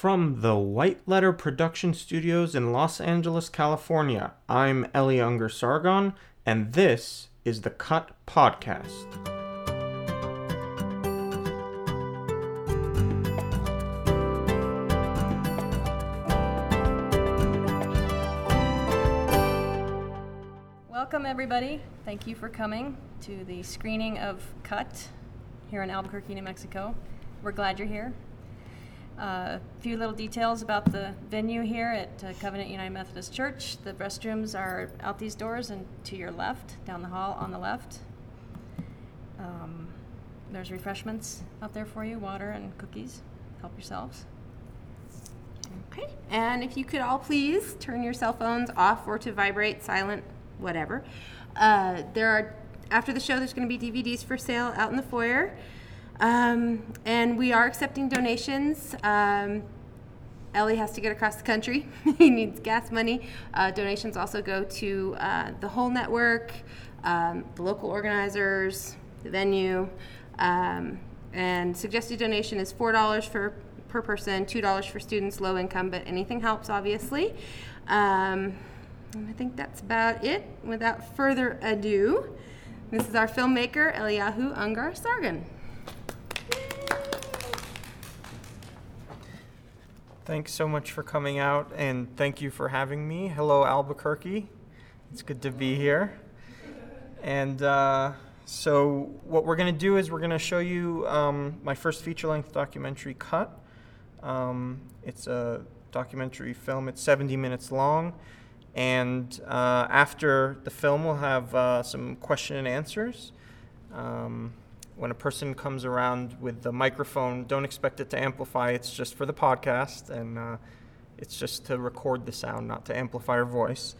From the White Letter Production Studios in Los Angeles, California, I'm Eli Ungar Sargon, and this is the Cut Podcast. Welcome, everybody. Thank you for coming to the screening of Cut here in Albuquerque, New Mexico. We're glad you're here. A few little details about the venue here at uh, Covenant United Methodist Church. The restrooms are out these doors and to your left, down the hall on the left. Um, there's refreshments out there for you water and cookies. Help yourselves. Okay, and if you could all please turn your cell phones off or to vibrate, silent, whatever. Uh, there are, after the show, there's going to be DVDs for sale out in the foyer. Um, and we are accepting donations. Um, Eli has to get across the country. he needs gas money. Uh, donations also go to uh, the whole network, um, the local organizers, the venue. Um, and suggested donation is $4 for per person, $2 for students, low income, but anything helps, obviously. Um, I think that's about it. Without further ado, this is our filmmaker, Eliyahu Ungar Sargon. Thanks so much for coming out and thank you for having me. Hello, Albuquerque. It's good to be here. And uh, so, what we're going to do is we're going to show you um, my first feature length documentary cut. Um, it's a documentary film, it's 70 minutes long. And uh, after the film, we'll have uh, some question and answers. Um, when a person comes around with the microphone, don't expect it to amplify. It's just for the podcast, and uh, it's just to record the sound, not to amplify your voice.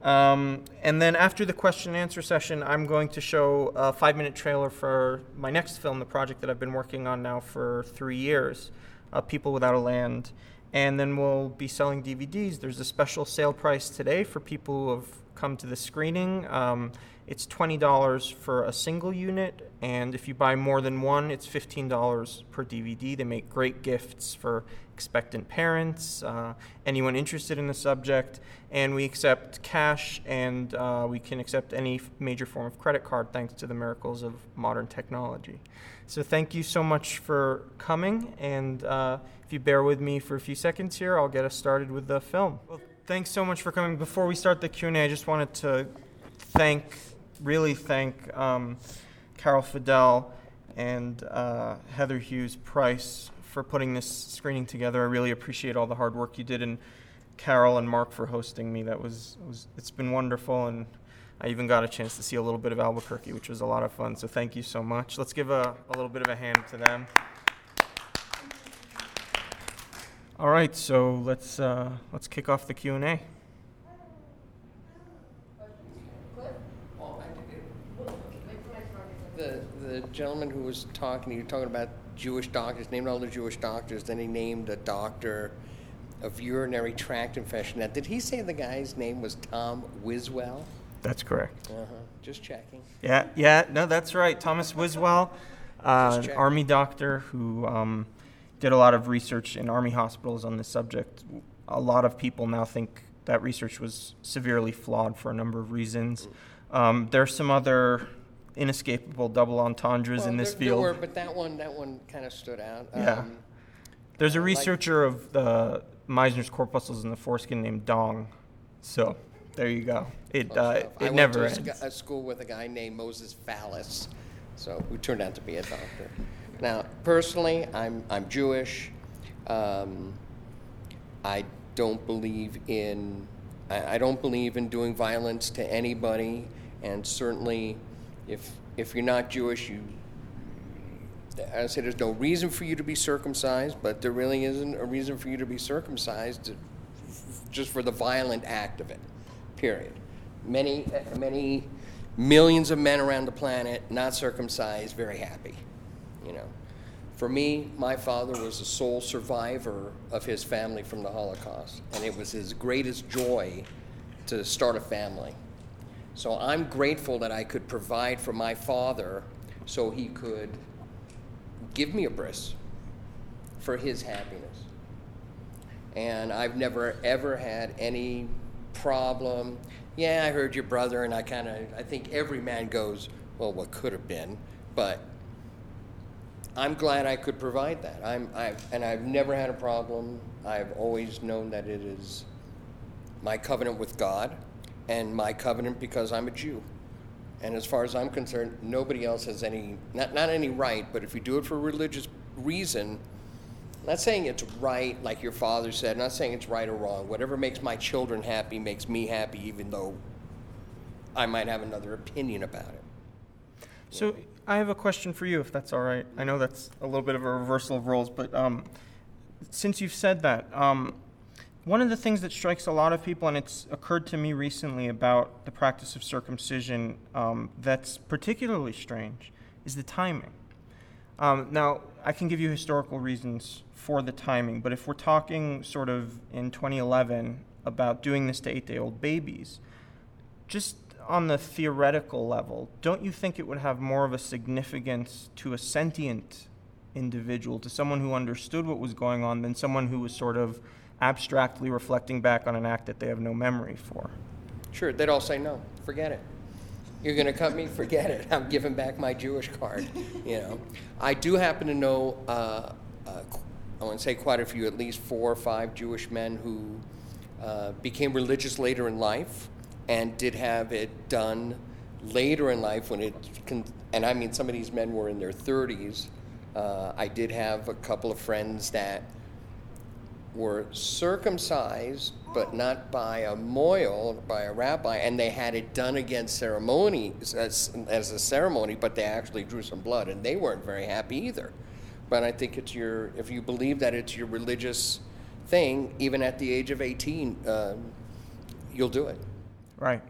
Um, and then after the question and answer session, I'm going to show a five minute trailer for my next film, the project that I've been working on now for three years, uh, People Without a Land. And then we'll be selling DVDs. There's a special sale price today for people who have come to the screening. Um, it's $20 for a single unit, and if you buy more than one, it's $15 per DVD. They make great gifts for expectant parents, uh, anyone interested in the subject, and we accept cash and uh, we can accept any major form of credit card thanks to the miracles of modern technology. So thank you so much for coming, and uh, if you bear with me for a few seconds here, I'll get us started with the film. Well, thanks so much for coming. Before we start the Q&A, I just wanted to thank really thank um, Carol Fidel and uh, Heather Hughes Price for putting this screening together. I really appreciate all the hard work you did, and Carol and Mark for hosting me. That was, was it's been wonderful, and I even got a chance to see a little bit of Albuquerque, which was a lot of fun. So thank you so much. Let's give a, a little bit of a hand to them. All right, so let's uh, let's kick off the Q and A. the, the gentleman who was talking, he was talking about Jewish doctors, named all the Jewish doctors, then he named a doctor of urinary tract infection. Now, did he say the guy's name was Tom Wiswell? That's correct. Uh-huh. Just checking. Yeah, yeah, no, that's right. Thomas Wiswell, uh, an Army doctor who um, did a lot of research in Army hospitals on this subject. A lot of people now think that research was severely flawed for a number of reasons. Um, there's some other inescapable double entendres well, in this there, field. There were, but that one, that one kind of stood out. Yeah. Um, There's a researcher like, of the Meissner's corpuscles in the foreskin named Dong. So there you go. It uh, it never ends. I went to a, school with a guy named Moses Phallus, so who turned out to be a doctor. Now, personally, I'm I'm Jewish. Um, I don't believe in I, I don't believe in doing violence to anybody, and certainly if if you're not Jewish, you I say there's no reason for you to be circumcised, but there really isn't a reason for you to be circumcised just for the violent act of it. Period. Many many millions of men around the planet not circumcised, very happy. You know. For me, my father was the sole survivor of his family from the Holocaust, and it was his greatest joy to start a family. So I'm grateful that I could provide for my father so he could give me a bris for his happiness. and I've never ever had any problem. Yeah, I heard your brother, and I kind of I think every man goes, well, what could have been, but I'm glad I could provide that. I'm I've, and I've never had a problem. I've always known that it is my covenant with God and my covenant because I'm a Jew. And as far as I'm concerned, nobody else has any, not, not any right, but if you do it for religious reason, not saying it's right, like your father said, not saying it's right or wrong. Whatever makes my children happy makes me happy, even though I might have another opinion about it. So I have a question for you, if that's all right. I know that's a little bit of a reversal of roles, but um, since you've said that, um, one of the things that strikes a lot of people, and it's occurred to me recently about the practice of circumcision um, that's particularly strange, is the timing. Um, now, I can give you historical reasons for the timing, but if we're talking sort of in 2011 about doing this to eight day old babies, just on the theoretical level, don't you think it would have more of a significance to a sentient individual, to someone who understood what was going on, than someone who was sort of abstractly reflecting back on an act that they have no memory for. Sure, they'd all say no. Forget it. You're going to cut me? Forget it. I'm giving back my Jewish card. You know, I do happen to know. Uh, uh, I want to say quite a few, at least four or five Jewish men who uh, became religious later in life and did have it done later in life when it can. And I mean, some of these men were in their 30s. Uh, I did have a couple of friends that were circumcised, but not by a mohel, by a rabbi, and they had it done against ceremony as, as a ceremony, but they actually drew some blood, and they weren't very happy either. But I think it's your, if you believe that it's your religious thing, even at the age of 18, uh, you'll do it. Right.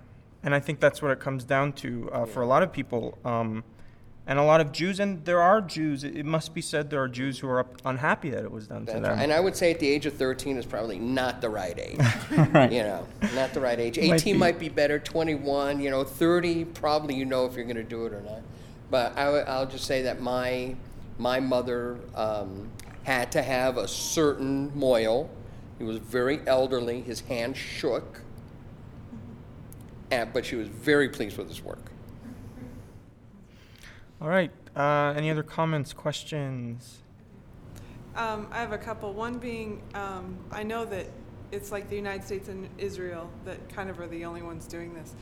And I think that's what it comes down to uh, for a lot of people. Um, and a lot of Jews, and there are Jews. It must be said there are Jews who are unhappy that it was done That's to them. right. And I would say at the age of 13 is probably not the right age. Right. You know, not the right age. Might 18 be. might be better. 21, you know, 30 probably you know if you're going to do it or not. But I, will just say that my my mother um, had to have a certain mohel. He was very elderly. His hand shook, and, but she was very pleased with his work. All right. Uh, any other comments, questions? Um, I have a couple. One being, um, I know that it's like the United States and Israel that kind of are the only ones doing this.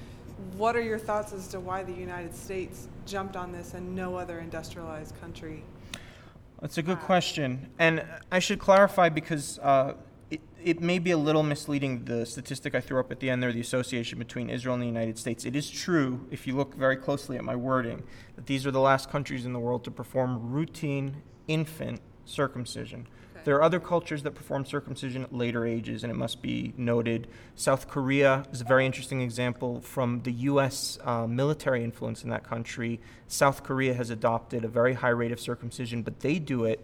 What are your thoughts as to why the United States jumped on this and no other industrialized country? That's a good question. And I should clarify because uh, it, may be a little misleading, the statistic I threw up at the end there, the association between Israel and the United States. It is true, if you look very closely at my wording, that these are the last countries in the world to perform routine infant circumcision. Okay. There are other cultures that perform circumcision at later ages, and it must be noted. South Korea is a very interesting example from the U.S. Uh, military influence in that country. South Korea has adopted a very high rate of circumcision, but they do it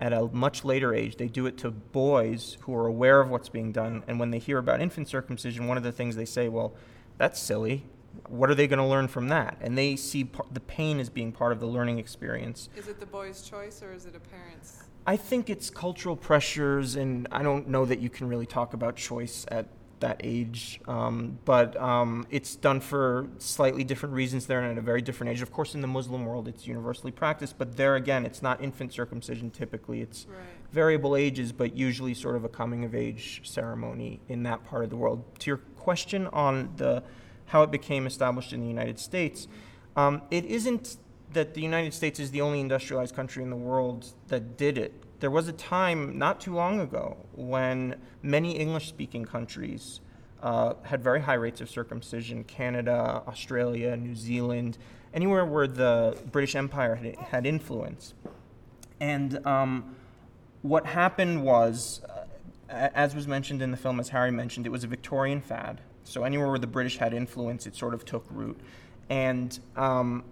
at a much later age. They do it to boys who are aware of what's being done, and when they hear about infant circumcision, one of the things they say, well, that's silly. What are they going to learn from that? And they see par- the pain as being part of the learning experience. Is it the boy's choice or is it a parent's? I think it's cultural pressures, and I don't know that you can really talk about choice at that age. Um, but um, it's done for slightly different reasons there and at a very different age. Of course, in the Muslim world, it's universally practiced, but there again, it's not infant circumcision typically. It's Right. variable ages, but usually sort of a coming of age ceremony in that part of the world. To your question on the how it became established in the United States, um, it isn't that the United States is the only industrialized country in the world that did it. There was a time not too long ago when many English speaking countries uh, had very high rates of circumcision Canada, Australia, New Zealand, anywhere where the British Empire had, had influence. And um, what happened was, uh, as was mentioned in the film, as Harry mentioned, it was a Victorian fad. So anywhere where the British had influence, it sort of took root. And um,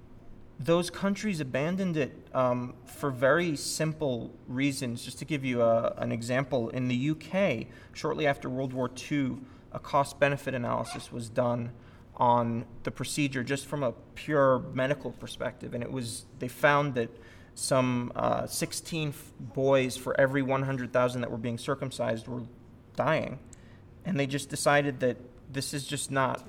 those countries abandoned it um, for very simple reasons. Just to give you a, an example, in the UK, shortly after World War II, a cost benefit analysis was done on the procedure just from a pure medical perspective. And it was, they found that some uh, 16 f- boys for every 100,000 that were being circumcised were dying, and they just decided that this is just not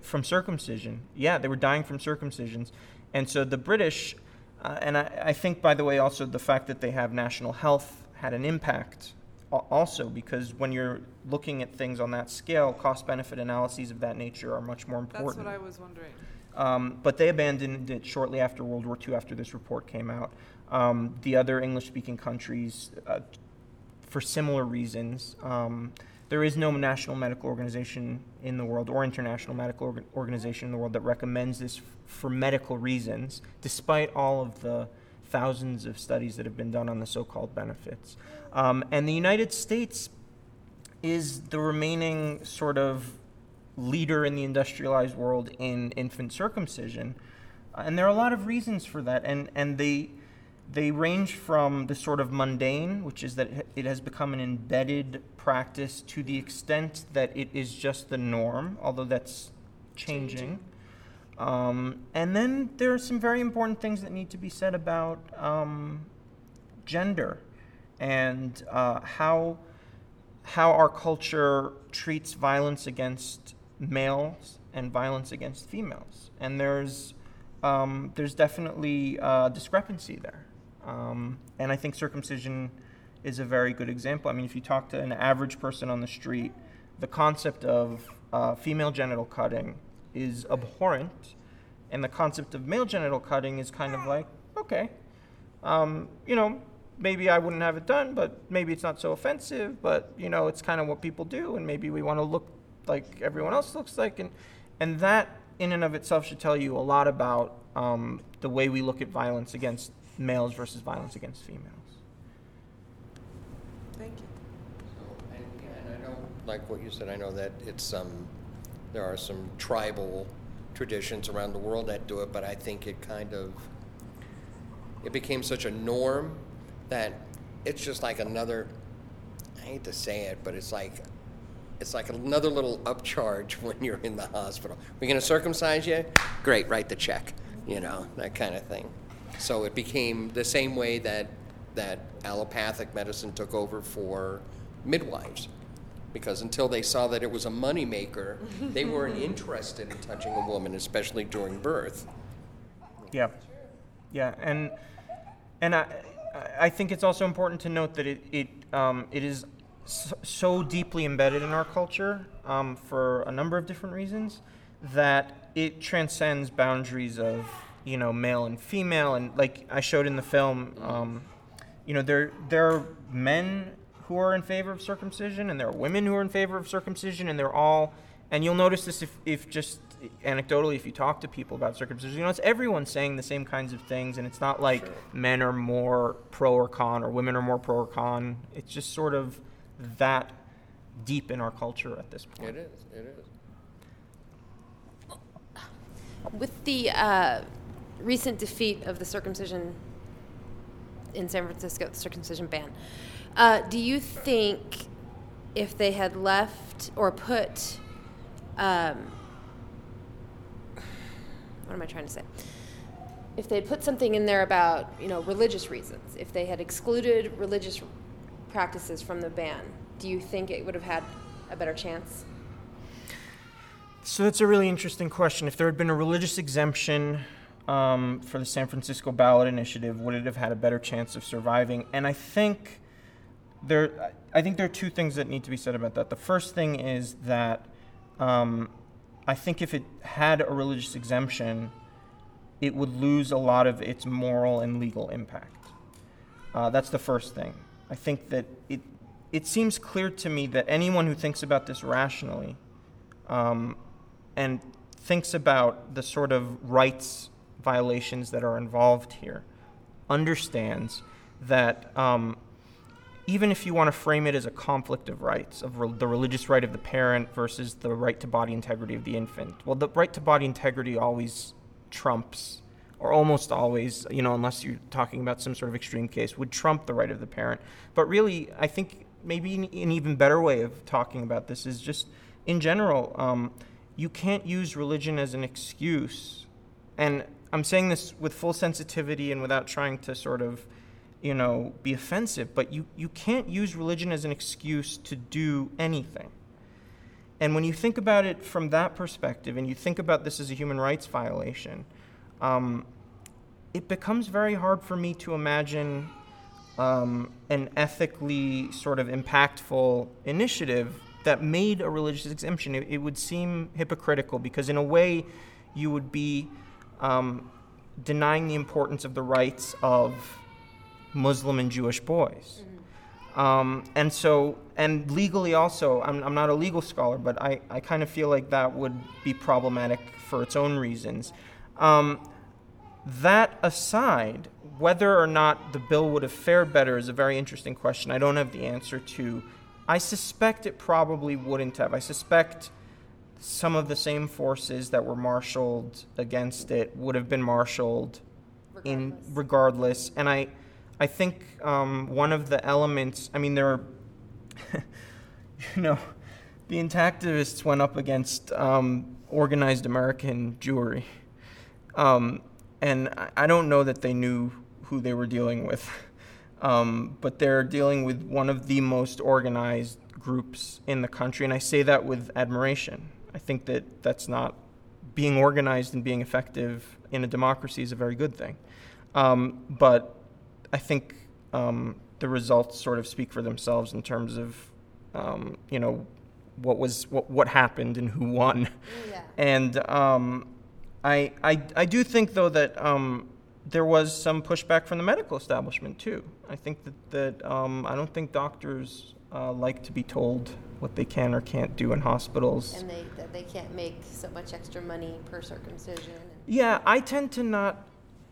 from circumcision. Yeah, they were dying from circumcisions, and so the British, uh, and I, I think by the way also the fact that they have national health had an impact also because when you're looking at things on that scale, cost benefit analyses of that nature are much more important. That's what I was wondering. Um, but they abandoned it shortly after World War II, after this report came out. Um, the other English speaking countries, uh, for similar reasons, um, there is no national medical organization in the world or international medical org- organization in the world that recommends this f- for medical reasons, despite all of the thousands of studies that have been done on the so called benefits. Um, and the United States is the remaining sort of leader in the industrialized world in infant circumcision. And there are a lot of reasons for that. And, and they, they range from the sort of mundane, which is that it- has become an embedded practice to the extent that it is just the norm, although that's changing. Um, and then there are some very important things that need to be said about um, gender and uh, how how our culture treats violence against males and violence against females, and there's um, there's definitely uh, discrepancy there, um, and I think circumcision is a very good example. I mean, if you talk to an average person on the street, the concept of uh, female genital cutting is abhorrent, and the concept of male genital cutting is kind of like okay, um, you know, maybe I wouldn't have it done, but maybe it's not so offensive, but you know, it's kind of what people do, and maybe we want to look like everyone else looks like, and and that in and of itself should tell you a lot about um, the way we look at violence against males versus violence against females. Thank you. So, and, and I know, like what you said, I know that it's um, there are some tribal traditions around the world that do it, but I think it kind of it became such a norm that it's just like another. I hate to say it, but it's like it's like another little upcharge when you're in the hospital. We're going to circumcise you? Great, write the check. You know that kind of thing. So it became the same way that that allopathic medicine took over for midwives, because until they saw that it was a moneymaker, they weren't interested in touching a woman, especially during birth. Yeah, yeah, and and I I think it's also important to note that it it um, it is so, so deeply embedded in our culture um, for a number of different reasons that it transcends boundaries of you know male and female and like I showed in the film. Um, you know there there are men who are in favor of circumcision and there are women who are in favor of circumcision and they're all and you'll notice this if, if just anecdotally if you talk to people about circumcision you know it's everyone saying the same kinds of things and it's not like Sure. men are more pro or con or women are more pro or con it's just sort of that deep in our culture at this point It is. It is. With the uh, recent defeat of the circumcision in San Francisco, the circumcision ban, uh, do you think if they had left or put, um, what am I trying to say? If they put something in there about, you know, religious reasons, if they had excluded religious practices from the ban, do you think it would have had a better chance? So that's a really interesting question. If there had been a religious exemption um, for the San Francisco ballot initiative, would it have had a better chance of surviving? And I think there, I think there are two things that need to be said about that. The first thing is that um, I think if it had a religious exemption, it would lose a lot of its moral and legal impact. Uh, that's the first thing. I think that it it seems clear to me that anyone who thinks about this rationally um, and thinks about the sort of rights violations that are involved here understands that um, even if you want to frame it as a conflict of rights, of re- the religious right of the parent versus the right to body integrity of the infant, well, the right to body integrity always trumps, or almost always, you know, unless you're talking about some sort of extreme case, would trump the right of the parent. But really, I think maybe an, even better way of talking about this is just in general, um, you can't use religion as an excuse. And I'm saying this with full sensitivity and without trying to sort of you know, be offensive, but you, you can't use religion as an excuse to do anything. And when you think about it from that perspective, and you think about this as a human rights violation, um, it becomes very hard for me to imagine um, an ethically sort of impactful initiative that made a religious exemption. It, it would seem hypocritical because, in a way, you would be um, denying the importance of the rights of Muslim and Jewish boys. Um, and so, and legally also, I'm, I'm not a legal scholar, but I, I kind of feel like that would be problematic for its own reasons. Um, that aside, whether or not the bill would have fared better is a very interesting question. I don't have the answer to. I suspect it probably wouldn't have. I suspect some of the same forces that were marshaled against it would have been marshaled in regardless. And I, I think um, one of the elements. I mean, there are, you know, the intactivists went up against um, organized American Jewry. Um, and I- I don't know that they knew who they were dealing with, um, but they're dealing with one of the most organized groups in the country, and I say that with admiration. I think that that's not being organized and being effective in a democracy is a very good thing, um, but I think um, the results sort of speak for themselves in terms of um, you know what was what, what happened and who won. Yeah. And um, I, I, I do think, though, that um, there was some pushback from the medical establishment, too. I think that, that um, I don't think doctors uh, like to be told what they can or can't do in hospitals. And they, that they can't make so much extra money per circumcision. Yeah, I tend to not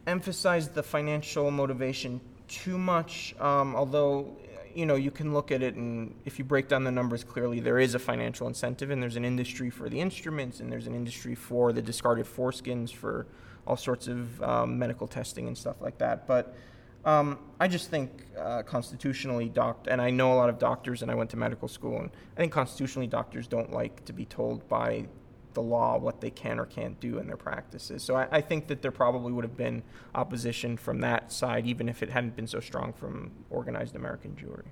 emphasize the financial motivation too much, um, although, you know, you can look at it and if you break down the numbers clearly, there is a financial incentive and there's an industry for the instruments and there's an industry for the discarded foreskins for all sorts of um, medical testing and stuff like that. But um, I just think uh, constitutionally, doc, and I know a lot of doctors, and I went to medical school, and I think constitutionally, doctors don't like to be told by the law what they can or can't do in their practices. So I, I think that there probably would have been opposition from that side, even if it hadn't been so strong from organized American Jewry.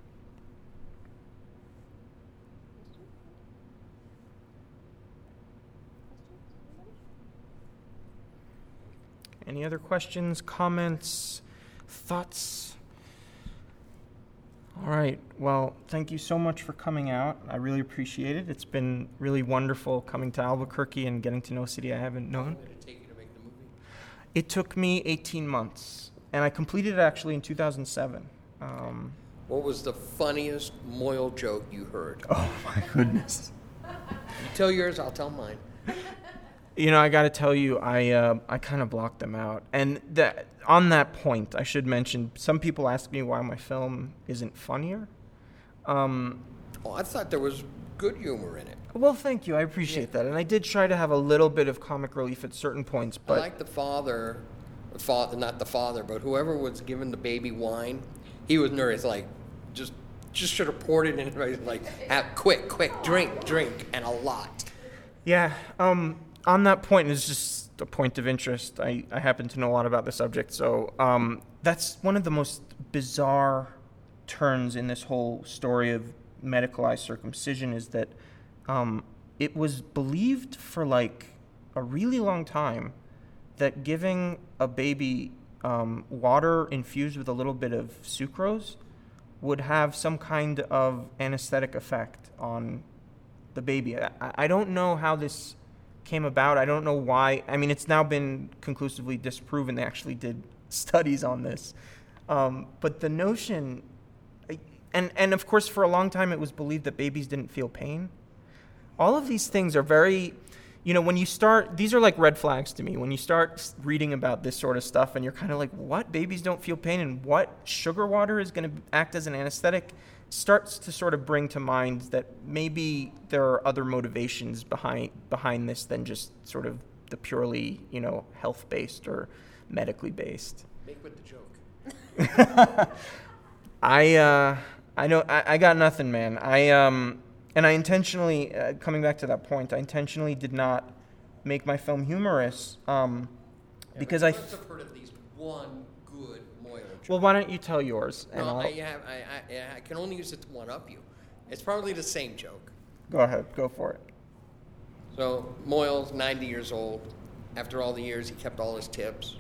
Any other questions, comments, thoughts? All right. Well, thank you so much for coming out. I really appreciate it. It's been really wonderful coming to Albuquerque and getting to know a city I haven't known. Did it take you to make the movie? It took me 18 months, and I completed it actually in 2007. Um, What was the funniest mohel joke you heard? oh my goodness. You tell yours, I'll tell mine. You know, I got to tell you, I uh, I kind of blocked them out. And that on that point, I should mention some people ask me why my film isn't funnier. Um, Oh, I thought there was good humor in it. well, thank you. I appreciate that. And I did try to have a little bit of comic relief at certain points, I but like the father, father, not the father, but whoever was giving the baby wine, he was nervous, like, just, just should have poured it in, like, "Ah, quick, quick, drink, drink, and a lot. Yeah, um, on that point it's just a point of interest. I, I happen to know a lot about the subject, so um, that's one of the most bizarre turns in this whole story of medicalized circumcision is that um, it was believed for like a really long time that giving a baby um, water infused with a little bit of sucrose would have some kind of anesthetic effect on the baby. I, I don't know how this came about. I don't know why. I mean, it's now been conclusively disproven. They actually did studies on this. Um, but the notion, and, and of course, for a long time, it was believed that babies didn't feel pain. All of these things are very, you know, when you start, these are like red flags to me. When you start reading about this sort of stuff and you're kind of like, what? Babies don't feel pain and what? Sugar water is going to act as an anesthetic? Starts to sort of bring to mind that maybe there are other motivations behind behind this than just sort of the purely, you know, health based or medically based. Make with the joke. I uh, I know I, I got nothing, man. I um, and I intentionally uh, coming back to that point. I intentionally did not make my film humorous um, because I. must have heard at least one Well, why don't you tell yours? And No, I'll, I, have, I, I, I can only use it to one up you. It's probably the same joke. Go ahead, go for it. So Mohel's 90 years old. After all the years, he kept all his tips.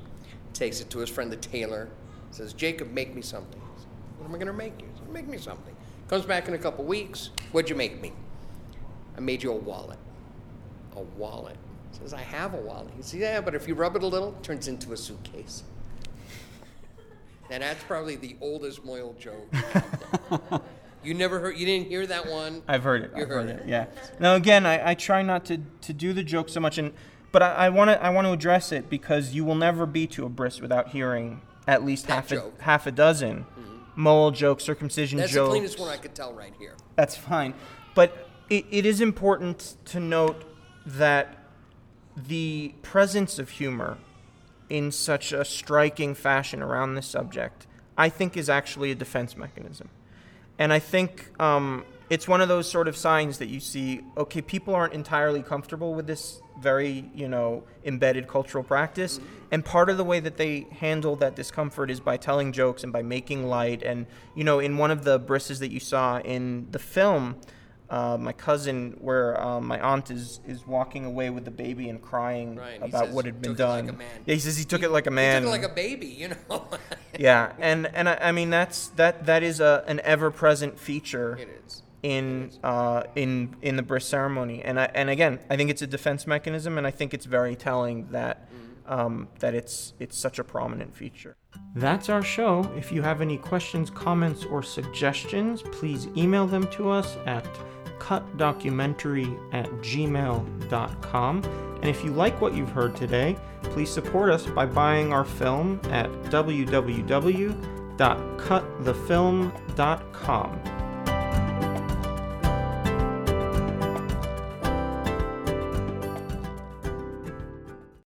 Takes it to his friend the tailor. Says, Jacob, make me something. Says, what am I going to make you? He says, make me something. Comes back in a couple weeks. What'd you make me? I made you a wallet. A wallet. Says, I have a wallet. He says, yeah, but if you rub it a little, it turns into a suitcase. And that's probably the oldest mohel joke. you never heard, you didn't hear that one? I've heard it. You I've heard heard it. it. Yeah. Now again, I, I try not to, to do the joke so much, and but I want to I want to address it because you will never be to a bris without hearing at least That half a, joke. Mm-hmm. half a dozen mole jokes, circumcision That's jokes. the cleanest one I could tell right here. That's fine. But it, it is important to note that the presence of humor in such a striking fashion around this subject, I think, is actually a defense mechanism. And I think um, it's one of those sort of signs that you see okay, people aren't entirely comfortable with this very, you know, embedded cultural practice. And part of the way that they handle that discomfort is by telling jokes and by making light. And, you know, in one of the brisses that you saw in the film, uh, my cousin, where um, my aunt is, is walking away with the baby and crying Right, and about says what had been took it like done. Yeah, he says he took it like a man. He took it like a baby, you know. yeah, and and I, I mean that's that that is a an ever present feature it is. in uh, in in the bris ceremony, and I, and again, I think it's a defense mechanism, and I think it's very telling that um, that it's it's such a prominent feature. That's our show. If you have any questions, comments, or suggestions, please email them to us at cutdocumentary at gmail.com. And if you like what you've heard today, please support us by buying our film at www.cutthefilm.com.